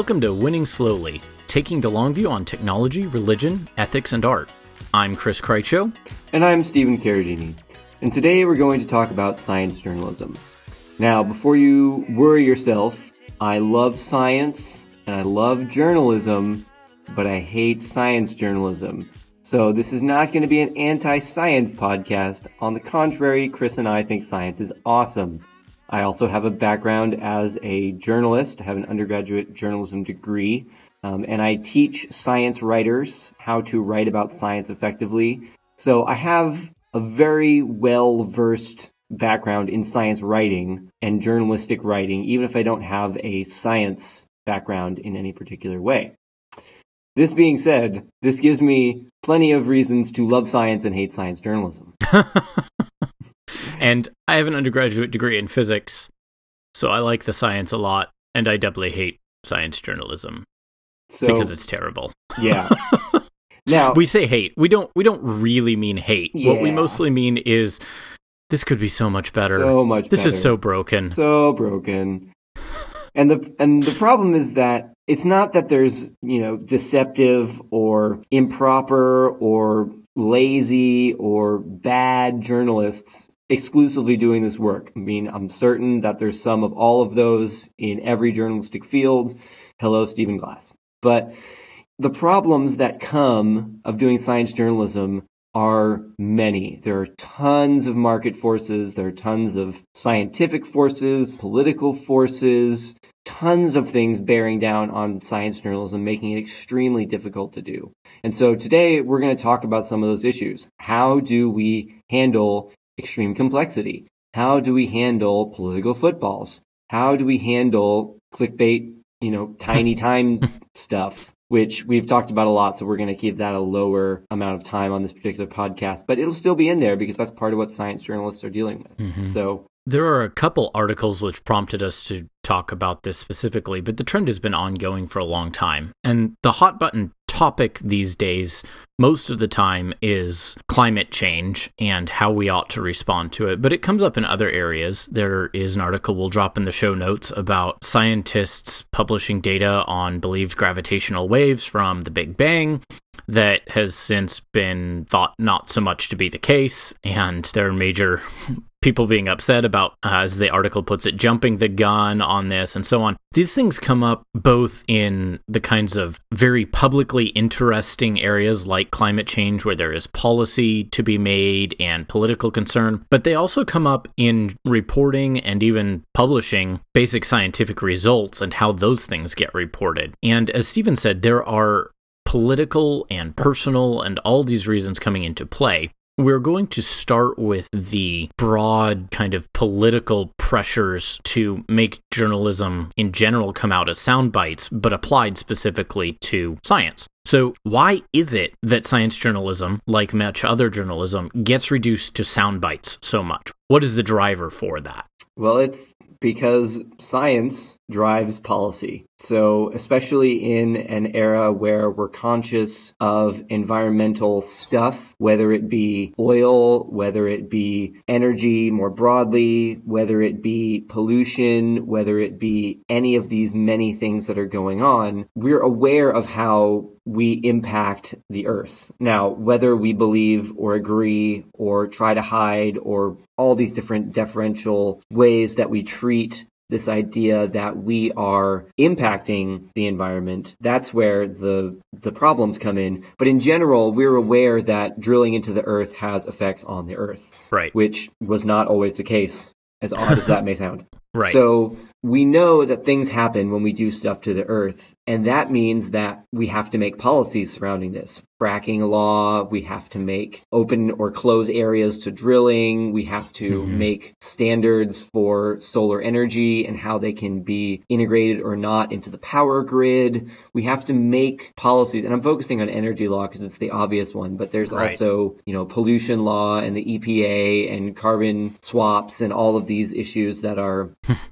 Welcome to Winning Slowly, taking the long view on technology, religion, ethics, and art. I'm Chris Krycho. And I'm Stephen Carradini. And today we're going to talk about science journalism. Now, before you worry yourself, I love science and I love journalism, but I hate science journalism. So this is not going to be an anti-science podcast. On the contrary, Chris and I think science is awesome. I also have a background as a journalist. I have an undergraduate journalism degree. Um, and I teach science writers how to write about science effectively. So I have a very well versed background in science writing and journalistic writing, even if I don't have a science background in any particular way. This being said, this gives me plenty of reasons to love science and hate science journalism. And I have an undergraduate degree in physics, so I like the science a lot, and I doubly hate science journalism so, because it's terrible. Yeah. now we say hate. We don't. We don't really mean hate. Yeah. What we mostly mean is this could be so much better. So much. This better. is so broken. So broken. And the and the problem is that it's not that there's you know deceptive or improper or lazy or bad journalists exclusively doing this work. I mean, I'm certain that there's some of all of those in every journalistic field. Hello, Stephen Glass. But the problems that come of doing science journalism are many. There are tons of market forces, there are tons of scientific forces, political forces, tons of things bearing down on science journalism, making it extremely difficult to do. And so today we're going to talk about some of those issues. How do we handle extreme complexity? How do we handle political footballs? How do we handle clickbait, you know, tiny time stuff, which we've talked about a lot. So we're going to give that a lower amount of time on this particular podcast, but it'll still be in there because that's part of what science journalists are dealing with. Mm-hmm. So there are a couple articles which prompted us to talk about this specifically, but the trend has been ongoing for a long time. And the hot button topic these days, most of the time, is climate change and how we ought to respond to it. But it comes up in other areas. There is an article we'll drop in the show notes about scientists publishing data on believed gravitational waves from the Big Bang that has since been thought not so much to be the case. And there are major people being upset about, uh, as the article puts it, jumping the gun on this and so on. These things come up both in the kinds of very publicly interesting areas like climate change, where there is policy to be made and political concern, but they also come up in reporting and even publishing basic scientific results and how those things get reported. And as Stephen said, there are political and personal and all these reasons coming into play. We're going to start with the broad kind of political pressures to make journalism in general come out as sound bites, but applied specifically to science. So, why is it that science journalism, like much other journalism, gets reduced to sound bites so much? What is the driver for that? Well, it's because science drives policy. So, especially in an era where we're conscious of environmental stuff, whether it be oil, whether it be energy more broadly, whether it be pollution, whether it be any of these many things that are going on, we're aware of how we impact the earth. Now, whether we believe or agree or try to hide or all these different deferential ways that we treat this idea that we are impacting the environment, that's where the the problems come in. But in general, we're aware that drilling into the earth has effects on the earth. Right. Which was not always the case, as odd as that may sound. Right. So we know that things happen when we do stuff to the earth, and that means that we have to make policies surrounding this. Fracking law, we have to make open or close areas to drilling, we have to mm-hmm. make standards for solar energy and how they can be integrated or not into the power grid. We have to make policies, and I'm focusing on energy law because it's the obvious one, but there's right. also, you know, pollution law and the EPA and carbon swaps and all of these issues that are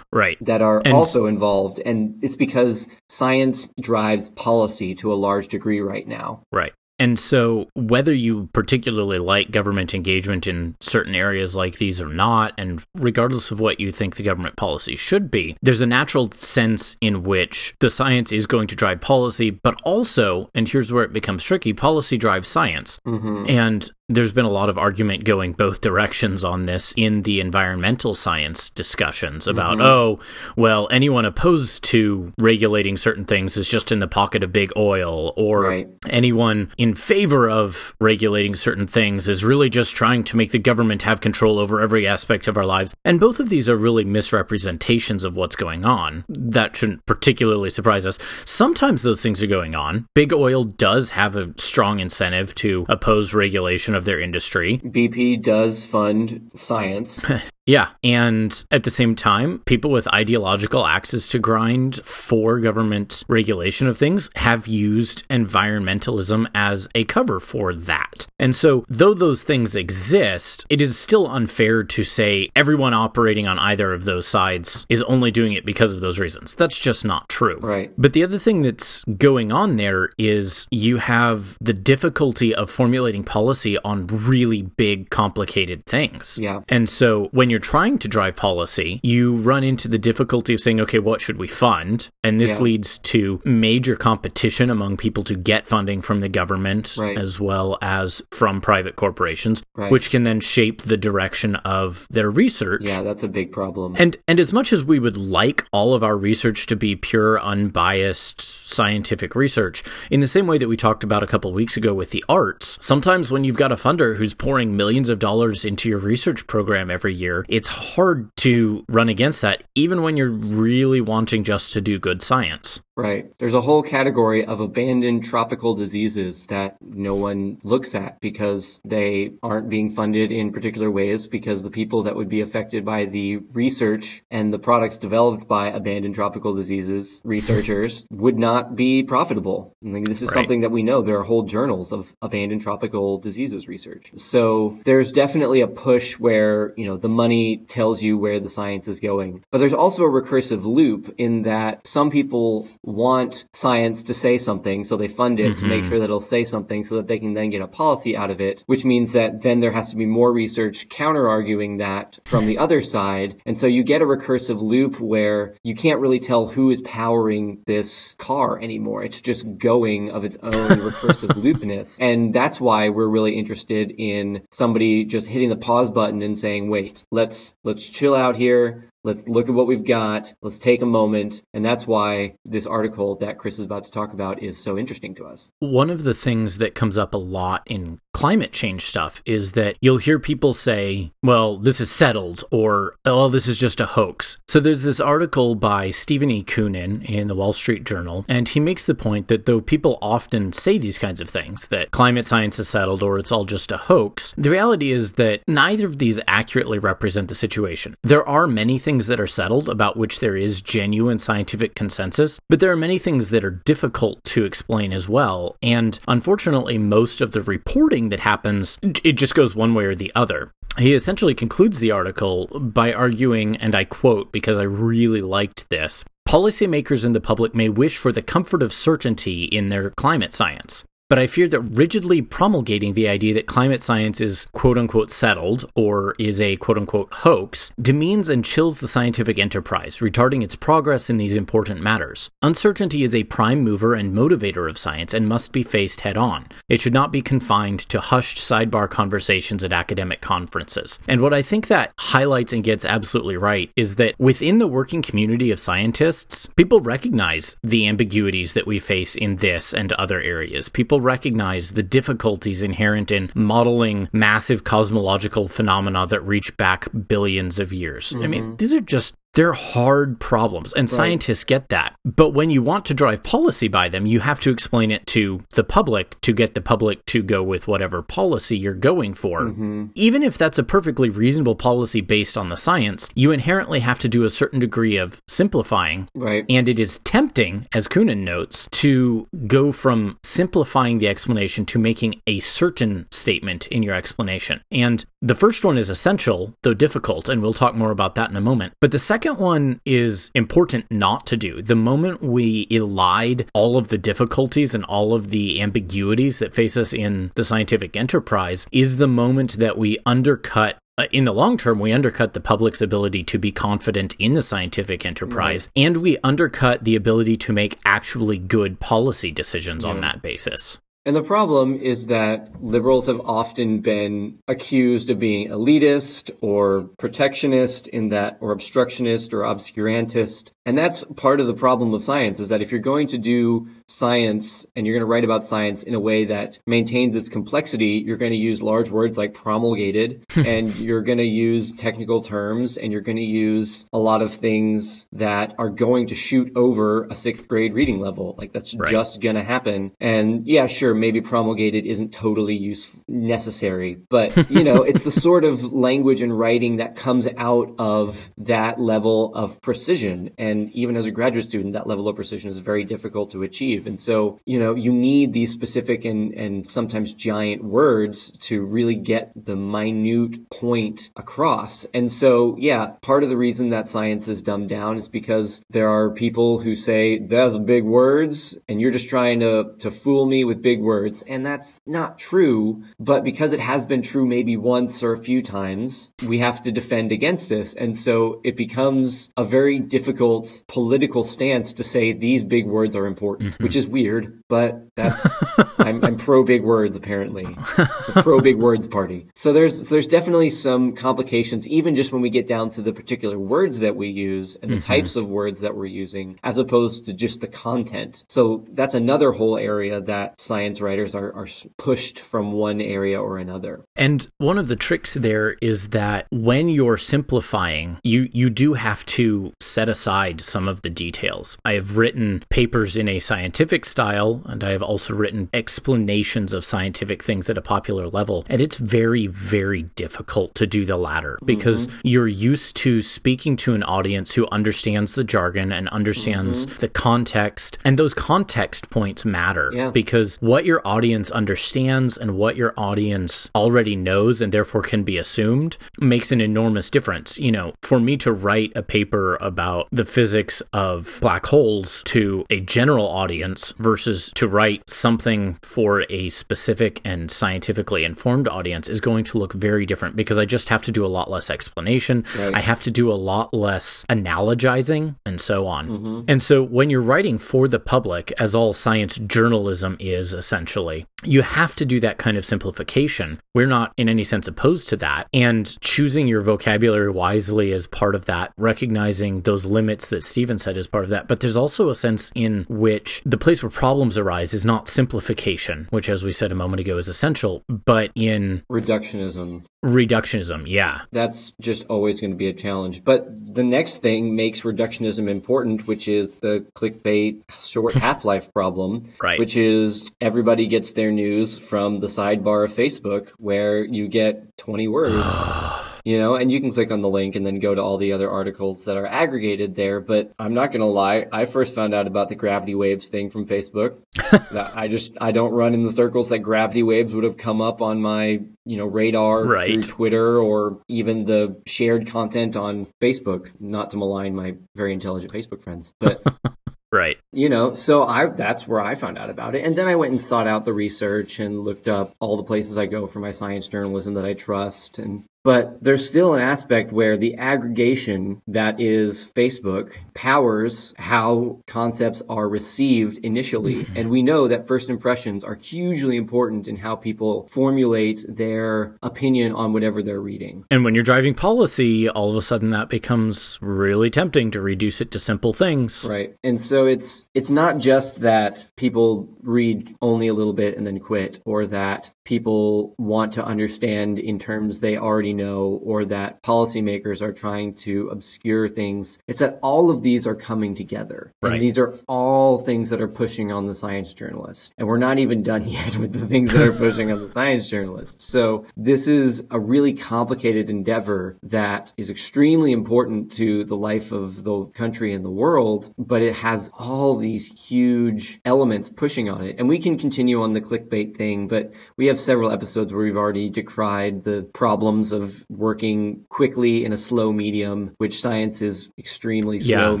right that are and also involved and it's because science drives policy to a large degree right now right And so, whether you particularly like government engagement in certain areas like these or not, and regardless of what you think the government policy should be, there's a natural sense in which the science is going to drive policy, but also, and here's where it becomes tricky policy drives science. Mm-hmm. And there's been a lot of argument going both directions on this in the environmental science discussions about, mm-hmm. oh, well, anyone opposed to regulating certain things is just in the pocket of big oil, or right. anyone in favor of regulating certain things is really just trying to make the government have control over every aspect of our lives. And both of these are really misrepresentations of what's going on. That shouldn't particularly surprise us. Sometimes those things are going on. Big oil does have a strong incentive to oppose regulation of their industry. BP does fund science. Yeah. And at the same time, people with ideological axes to grind for government regulation of things have used environmentalism as a cover for that. And so, though those things exist, it is still unfair to say everyone operating on either of those sides is only doing it because of those reasons. That's just not true. Right. But the other thing that's going on there is you have the difficulty of formulating policy on really big, complicated things. Yeah. And so, when you're you're trying to drive policy, you run into the difficulty of saying, okay, what should we fund? And this yeah. leads to major competition among people to get funding from the government right. as well as from private corporations, right. which can then shape the direction of their research. Yeah, that's a big problem. And and as much as we would like all of our research to be pure, unbiased scientific research, in the same way that we talked about a couple weeks ago with the arts, sometimes when you've got a funder who's pouring millions of dollars into your research program every year, it's hard to run against that, even when you're really wanting just to do good science. Right. There's a whole category of abandoned tropical diseases that no one looks at because they aren't being funded in particular ways because the people that would be affected by the research and the products developed by abandoned tropical diseases researchers would not be profitable. Like, this is right. something that we know. There are whole journals of abandoned tropical diseases research. So there's definitely a push where, you know, the money tells you where the science is going. But there's also a recursive loop in that some people want science to say something, so they fund it mm-hmm. to make mm-hmm. sure that it'll say something so that they can then get a policy out of it, which means that then there has to be more research counter arguing that from the other side. And so you get a recursive loop where you can't really tell who is powering this car anymore. It's just going of its own recursive loopness. And that's why we're really interested in somebody just hitting the pause button and saying, wait, let's, let's chill out here. Let's look at what we've got. Let's take a moment. And that's why this article that Chris is about to talk about is so interesting to us. One of the things that comes up a lot in climate change stuff is that you'll hear people say, well, this is settled, or, oh, this is just a hoax. So there's this article by Stephen E. Koonin in the Wall Street Journal, and he makes the point that though people often say these kinds of things, that climate science is settled or it's all just a hoax, the reality is that neither of these accurately represent the situation. There are many things that are settled about which there is genuine scientific consensus, but there are many things that are difficult to explain as well, and unfortunately, most of the reporting that happens, it just goes one way or the other. He essentially concludes the article by arguing, and I quote because I really liked this policymakers and the public may wish for the comfort of certainty in their climate science but I fear that rigidly promulgating the idea that climate science is quote unquote settled or is a quote unquote hoax demeans and chills the scientific enterprise, retarding its progress in these important matters. Uncertainty is a prime mover and motivator of science and must be faced head on. It should not be confined to hushed sidebar conversations at academic conferences. And what I think that highlights and gets absolutely right is that within the working community of scientists, people recognize the ambiguities that we face in this and other areas. People recognize the difficulties inherent in modeling massive cosmological phenomena that reach back billions of years. Mm-hmm. I mean, mm-hmm. these are just they're hard problems, and right. scientists get that. But when you want to drive policy by them, you have to explain it to the public to get the public to go with whatever policy you're going for. Mm-hmm. Even if that's a perfectly reasonable policy based on the science, you inherently have to do a certain degree of simplifying. Right. And it is tempting, as Koonin notes, to go from simplifying the explanation to making a certain statement in your explanation. And the first one is essential, though difficult, and we'll talk more about that in a moment. But the second second one is important not to do. The moment we elide all of the difficulties and all of the ambiguities that face us in the scientific enterprise is the moment that we undercut uh, in the long term, we undercut the public's ability to be confident in the scientific enterprise, and we undercut the ability to make actually good policy decisions yeah. on that basis. And the problem is that liberals have often been accused of being elitist or protectionist in that, or obstructionist or obscurantist. And that's part of the problem of science is that if you're going to do science and you're going to write about science in a way that maintains its complexity, you're going to use large words like promulgated and you're going to use technical terms and you're going to use a lot of things that are going to shoot over a sixth grade reading level. Like that's right. just going to happen. And yeah, sure, maybe promulgated isn't totally useful, necessary, but you know, it's the sort of language and writing that comes out of that level of precision. And and even as a graduate student, that level of precision is very difficult to achieve. And so, you know, you need these specific and, and sometimes giant words to really get the minute point across. And so, yeah, part of the reason that science is dumbed down is because there are people who say, those big words, and you're just trying to, to fool me with big words. And that's not true. But because it has been true maybe once or a few times, we have to defend against this. And so it becomes a very difficult political stance to say these big words are important, mm-hmm. which is weird, but that's I'm, I'm, pro big words apparently, the pro big words party. So there's there's definitely some complications, even just when we get down to the particular words that we use and the mm-hmm. types of words that we're using, as opposed to just the content. So that's another whole area that science writers are, are pushed from one area or another. And one of the tricks there is that when you're simplifying, you you do have to set aside hide some of the details. I have written papers in a scientific style, and I have also written explanations of scientific things at a popular level. And it's very, very difficult to do the latter because mm-hmm. you're used to speaking to an audience who understands the jargon and understands mm-hmm. the context. And those context points matter yeah. because what your audience understands and what your audience already knows and therefore can be assumed makes an enormous difference. You know, for me to write a paper about the physics of black holes to a general audience versus to write something for a specific and scientifically informed audience is going to look very different because I just have to do a lot less explanation. Right. I have to do a lot less analogizing and so on. Mm-hmm. And so when you're writing for the public, as all science journalism is essentially, you have to do that kind of simplification. We're not in any sense opposed to that. And choosing your vocabulary wisely is part of that, recognizing those limits that Stephen said is part of that. But there's also a sense in which the place where problems arise is not simplification, which, as we said a moment ago, is essential, but in reductionism. Reductionism, yeah. That's just always going to be a challenge. But the next thing makes reductionism important, which is the clickbait short half life problem, right. which is everybody gets their news from the sidebar of Facebook where you get 20 words. you know, and you can click on the link and then go to all the other articles that are aggregated there. But I'm not going to lie, I first found out about the gravity waves thing from Facebook. I just, I don't run in the circles that gravity waves would have come up on my, you know, radar right. through Twitter or even the shared content on Facebook, not to malign my very intelligent Facebook friends. But Right. You know, so I that's where I found out about it. And then I went and sought out the research and looked up all the places I go for my science journalism that I trust and but there's still an aspect where the aggregation that is Facebook powers how concepts are received initially. Mm-hmm. And we know that first impressions are hugely important in how people formulate their opinion on whatever they're reading. And when you're driving policy, all of a sudden that becomes really tempting to reduce it to simple things. Right. And so it's it's not just that people read only a little bit and then quit or that people want to understand in terms they already know or that policymakers are trying to obscure things. It's that all of these are coming together. Right. And these are all things that are pushing on the science journalist. And we're not even done yet with the things that are pushing on the science journalist. So this is a really complicated endeavor that is extremely important to the life of the country and the world, but it has all these huge elements pushing on it. And we can continue on the clickbait thing, but we have several episodes where we've already decried the problems of of working quickly in a slow medium, which science is extremely slow yeah, medium.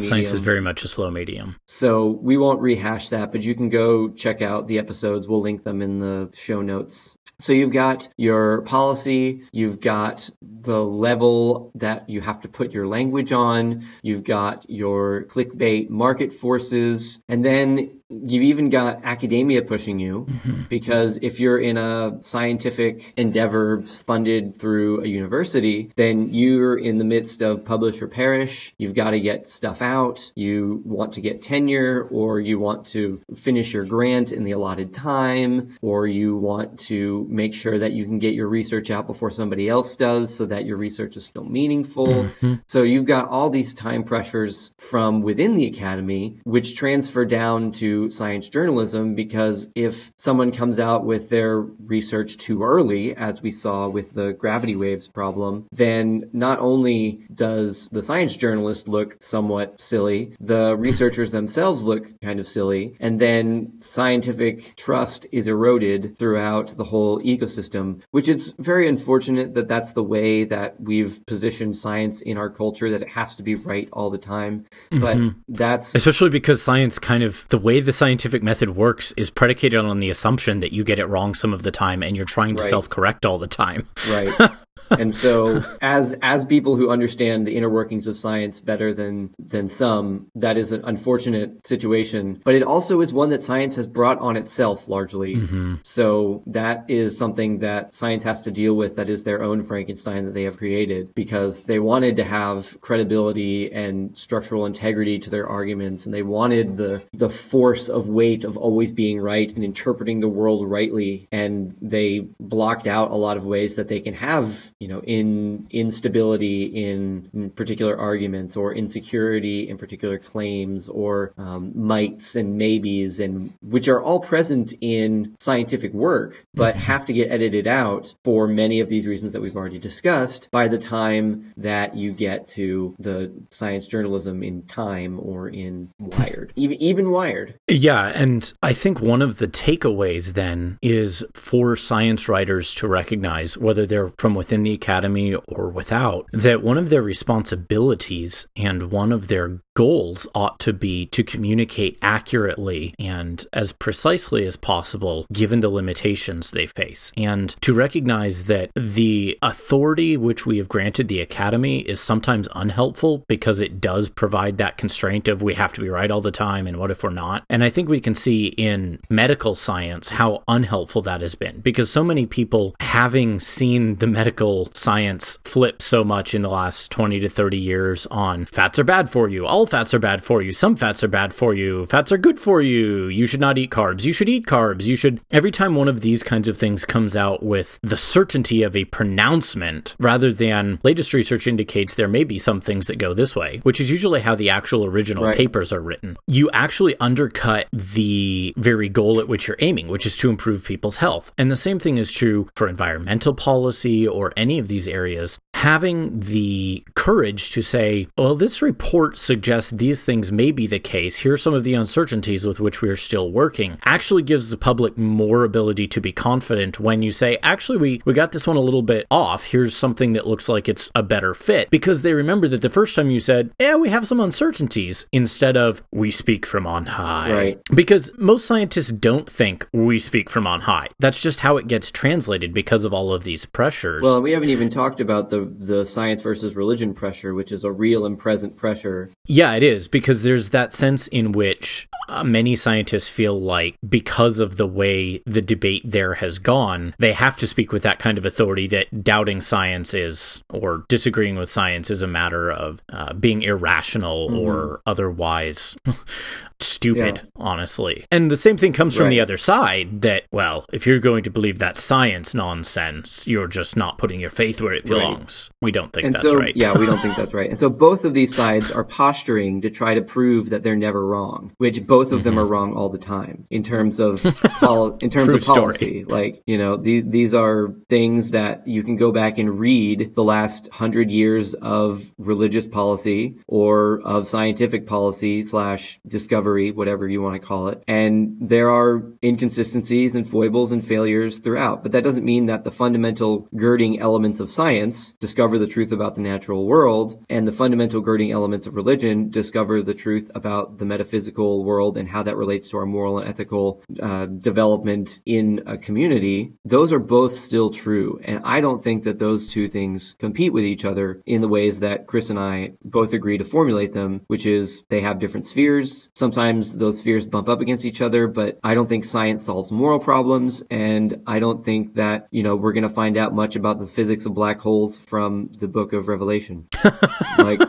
science is very much a slow medium. So we won't rehash that, but you can go check out the episodes. We'll link them in the show notes. So you've got your policy, you've got the level that you have to put your language on, you've got your clickbait market forces, and then you've even got academia pushing you mm-hmm. because if you're in a scientific endeavor funded through a university, then you're in the midst of publish or perish. You've got to get stuff out. You want to get tenure or you want to finish your grant in the allotted time or you want to make sure that you can get your research out before somebody else does so that your research is still meaningful. Mm-hmm. So you've got all these time pressures from within the academy, which transfer down to science journalism because if someone comes out with their research too early, as we saw with the gravity problem, then not only does the science journalist look somewhat silly, the researchers themselves look kind of silly, and then scientific trust is eroded throughout the whole ecosystem, which is very unfortunate that that's the way that we've positioned science in our culture, that it has to be right all the time. But mm-hmm. that's especially because science kind of the way the scientific method works is predicated on the assumption that you get it wrong some of the time and you're trying to right. self correct all the time. Right. and so as as people who understand the inner workings of science better than than some that is an unfortunate situation. But it also is one that science has brought on itself largely. Mm-hmm. so that is something that science has to deal with that is their own frankenstein that they have created because they wanted to have credibility and structural integrity to their arguments. And they wanted the the force of weight of always being right and interpreting the world rightly. And they blocked out a lot of ways that they can have you know, in instability in particular arguments or insecurity in particular claims or um, mights and maybes and which are all present in scientific work, but mm-hmm. have to get edited out for many of these reasons that we've already discussed by the time that you get to the science journalism in Time or in Wired, even, even Wired. Yeah, and I think one of the takeaways then is for science writers to recognize whether they're from within the the academy or without, that one of their responsibilities and one of their goals ought to be to communicate accurately and as precisely as possible given the limitations they face, and to recognize that the authority which we have granted the academy is sometimes unhelpful because it does provide that constraint of we have to be right all the time and what if we're not. And I think we can see in medical science how unhelpful that has been because so many people having seen the medical science flip so much in the last 20 to 30 years on fats are bad for you, all fats are bad for you, some fats are bad for you, fats are good for you, you should not eat carbs, you should eat carbs, you should. Every time one of these kinds of things comes out with the certainty of a pronouncement rather than latest research indicates there may be some things that go this way, which is usually how the actual original right. papers are written, you actually undercut the very goal at which you're aiming, which is to improve people's health. And the same thing is true for environmental policy or any of these areas, having the courage to say, well, this report suggests these things may be the case. Here are some of the uncertainties with which we are still working, actually gives the public more ability to be confident when you say, actually, we, we got this one a little bit off. Here's something that looks like it's a better fit. Because they remember that the first time you said, yeah, we have some uncertainties, instead of we speak from on high. Right. Because most scientists don't think we speak from on high. That's just how it gets translated because of all of these pressures. Well, we haven't even talked about the the science versus religion pressure, which is a real and present pressure. Yeah, it is because there's that sense in which uh, many scientists feel like because of the way the debate there has gone, they have to speak with that kind of authority that doubting science is or disagreeing with science is a matter of uh, being irrational mm-hmm. or otherwise stupid, yeah. honestly. And the same thing comes from right. the other side that, well, if you're going to believe that science nonsense, you're just not putting your faith where it belongs. Right. We don't think and that's so, right. yeah, we don't think that's right. And so both of these sides are posturing to try to prove that they're never wrong, which both of them mm-hmm. are wrong all the time in terms of pol- in terms of policy. Story. Like, you know, these these are things that you can go back and read the last hundred years of religious policy or of scientific policy slash discovery discovery, whatever you want to call it. And there are inconsistencies and foibles and failures throughout. But that doesn't mean that the fundamental girding elements of science discover the truth about the natural world and the fundamental girding elements of religion discover the truth about the metaphysical world and how that relates to our moral and ethical uh, development in a community. Those are both still true. And I don't think that those two things compete with each other in the ways that Chris and I both agree to formulate them, which is they have different spheres. Sometimes those spheres bump up against each other, but I don't think science solves moral problems. And I don't think that, you know, we're going to find out much about the physics of black holes from the book of Revelation. like,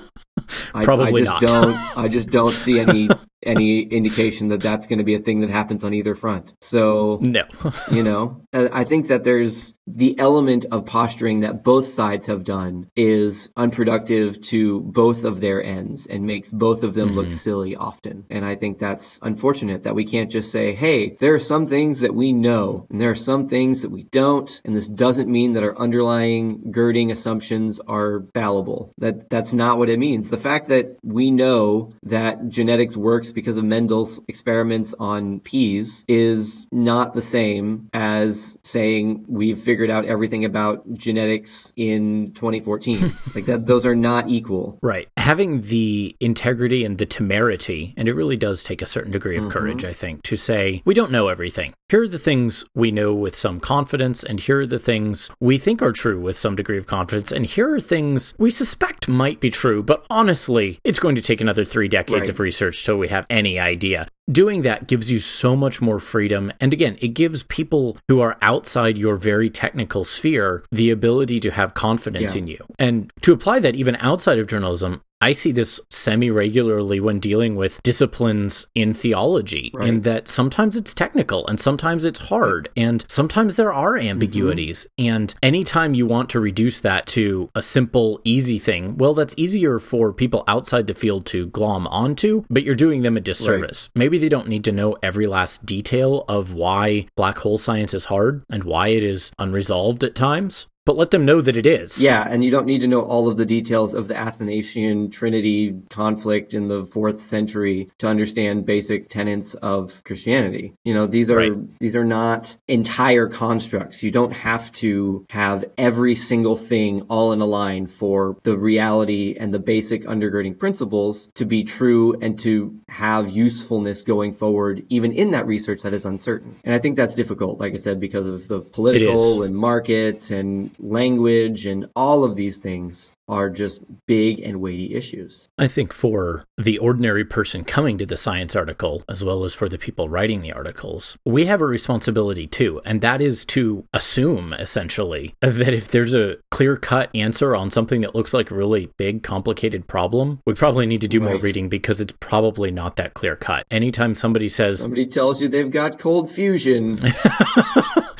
Probably I just not. don't. I just don't see any any indication that that's going to be a thing that happens on either front. So No. you know, I think that there's the element of posturing that both sides have done is unproductive to both of their ends and makes both of them look mm-hmm. silly often. And I think that's unfortunate that we can't just say, hey, there are some things that we know and there are some things that we don't. And this doesn't mean that our underlying girding assumptions are fallible. That that's not what it means. The fact that we know that genetics works because of Mendel's experiments on peas is not the same as saying we've figured out everything about genetics in 2014. like that, those are not equal. Right. Having the integrity and the temerity, and it really does take a certain degree of mm-hmm. courage, I think, to say, we don't know everything. Here are the things we know with some confidence, and here are the things we think are true with some degree of confidence, and here are things we suspect might be true, but honestly, it's going to take another three decades Right. of research till we have any idea. Doing that gives you so much more freedom. And again, it gives people who are outside your very technical sphere the ability to have confidence Yeah. in you. And to apply that even outside of journalism, I see this semi regularly when dealing with disciplines in theology, Right. in that sometimes it's technical and sometimes it's hard and sometimes there are mm-hmm. ambiguities. And anytime you want to reduce that to a simple, easy thing, well, that's easier for people outside the field to glom onto, but you're doing them a disservice. Maybe they don't need to know every last detail of why black hole science is hard and why it is unresolved at times. But let them know that it is. Yeah, and you don't need to know all of the details of the Athanasian Trinity conflict in the fourth century to understand basic tenets of Christianity. You know, these are Right. these are not entire constructs. You don't have to have every single thing all in a line for the reality and the basic undergirding principles to be true and to have usefulness going forward, even in that research that is uncertain. And I think that's difficult, like I said, because of the political and market and language and all of these things are just big and weighty issues. I think for the ordinary person coming to the science article, as well as for the people writing the articles, we have a responsibility too. And that is to assume, essentially, that if there's a clear cut answer on something that looks like a really big, complicated problem, we probably need to do more reading because it's probably not that clear cut. Anytime somebody says, Somebody tells you they've got cold fusion.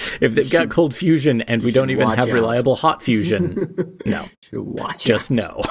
if they've got cold fusion and we don't even have out. reliable hot fusion, no. just out. no.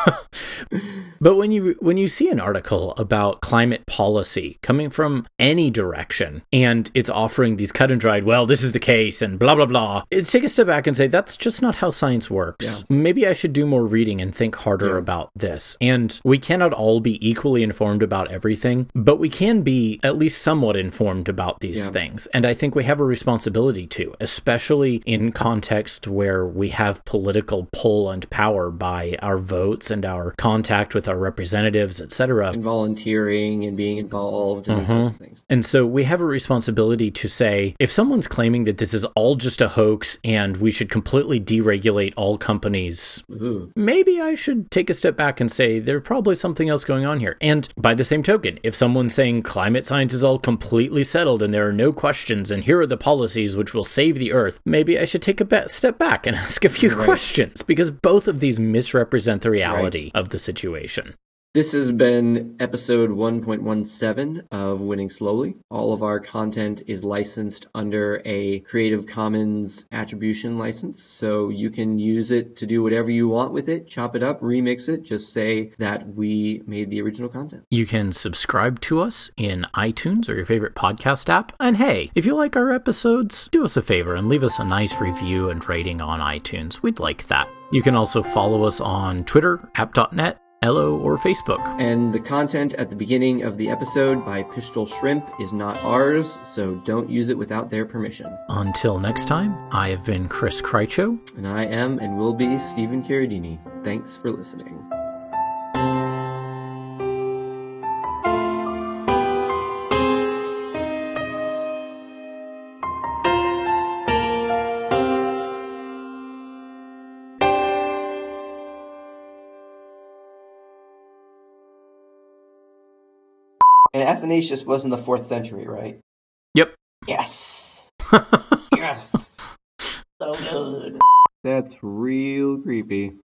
but when you when you see an article about climate policy coming from any direction and it's offering these cut and dried, well, this is the case and blah blah blah, it's take a step back and say that's just not how science works. Yeah. Maybe I should do more reading and think harder Yeah. about this. And we cannot all be equally informed about everything, but we can be at least somewhat informed about these Yeah. things. And I think we have a responsibility to, especially in context where we have political pull and power by our votes and our contact with our representatives, etc. And volunteering and being involved and Mm-hmm. things. And so we have a responsibility to say if someone's claiming that this is all just a hoax and we should completely deregulate all companies, Ooh. maybe I should take a step back and say there's probably something else going on here. And by the same token, if someone's saying climate science is all completely settled and there are no questions and here are the policies which will save the earth, maybe I should take a be- step back and ask a few Right. questions because both of these misrepresent the reality of the situation. This has been episode 1.17 of Winning Slowly. All of our content is licensed under a Creative Commons attribution license, so you can use it to do whatever you want with it, chop it up, remix it, just say that we made the original content. You can subscribe to us in iTunes or your favorite podcast app. And hey, if you like our episodes, do us a favor and leave us a nice review and rating on iTunes. We'd like that. You can also follow us on Twitter, app.net, Ello, or Facebook. And the content at the beginning of the episode by Pistol Shrimp is not ours, so don't use it without their permission. Until next time, I have been Chris Krycho. And I am and will be Stephen Carradini. Thanks for listening. Athanasius was in the fourth century, right? Yep. Yes. yes. So good. That's real creepy.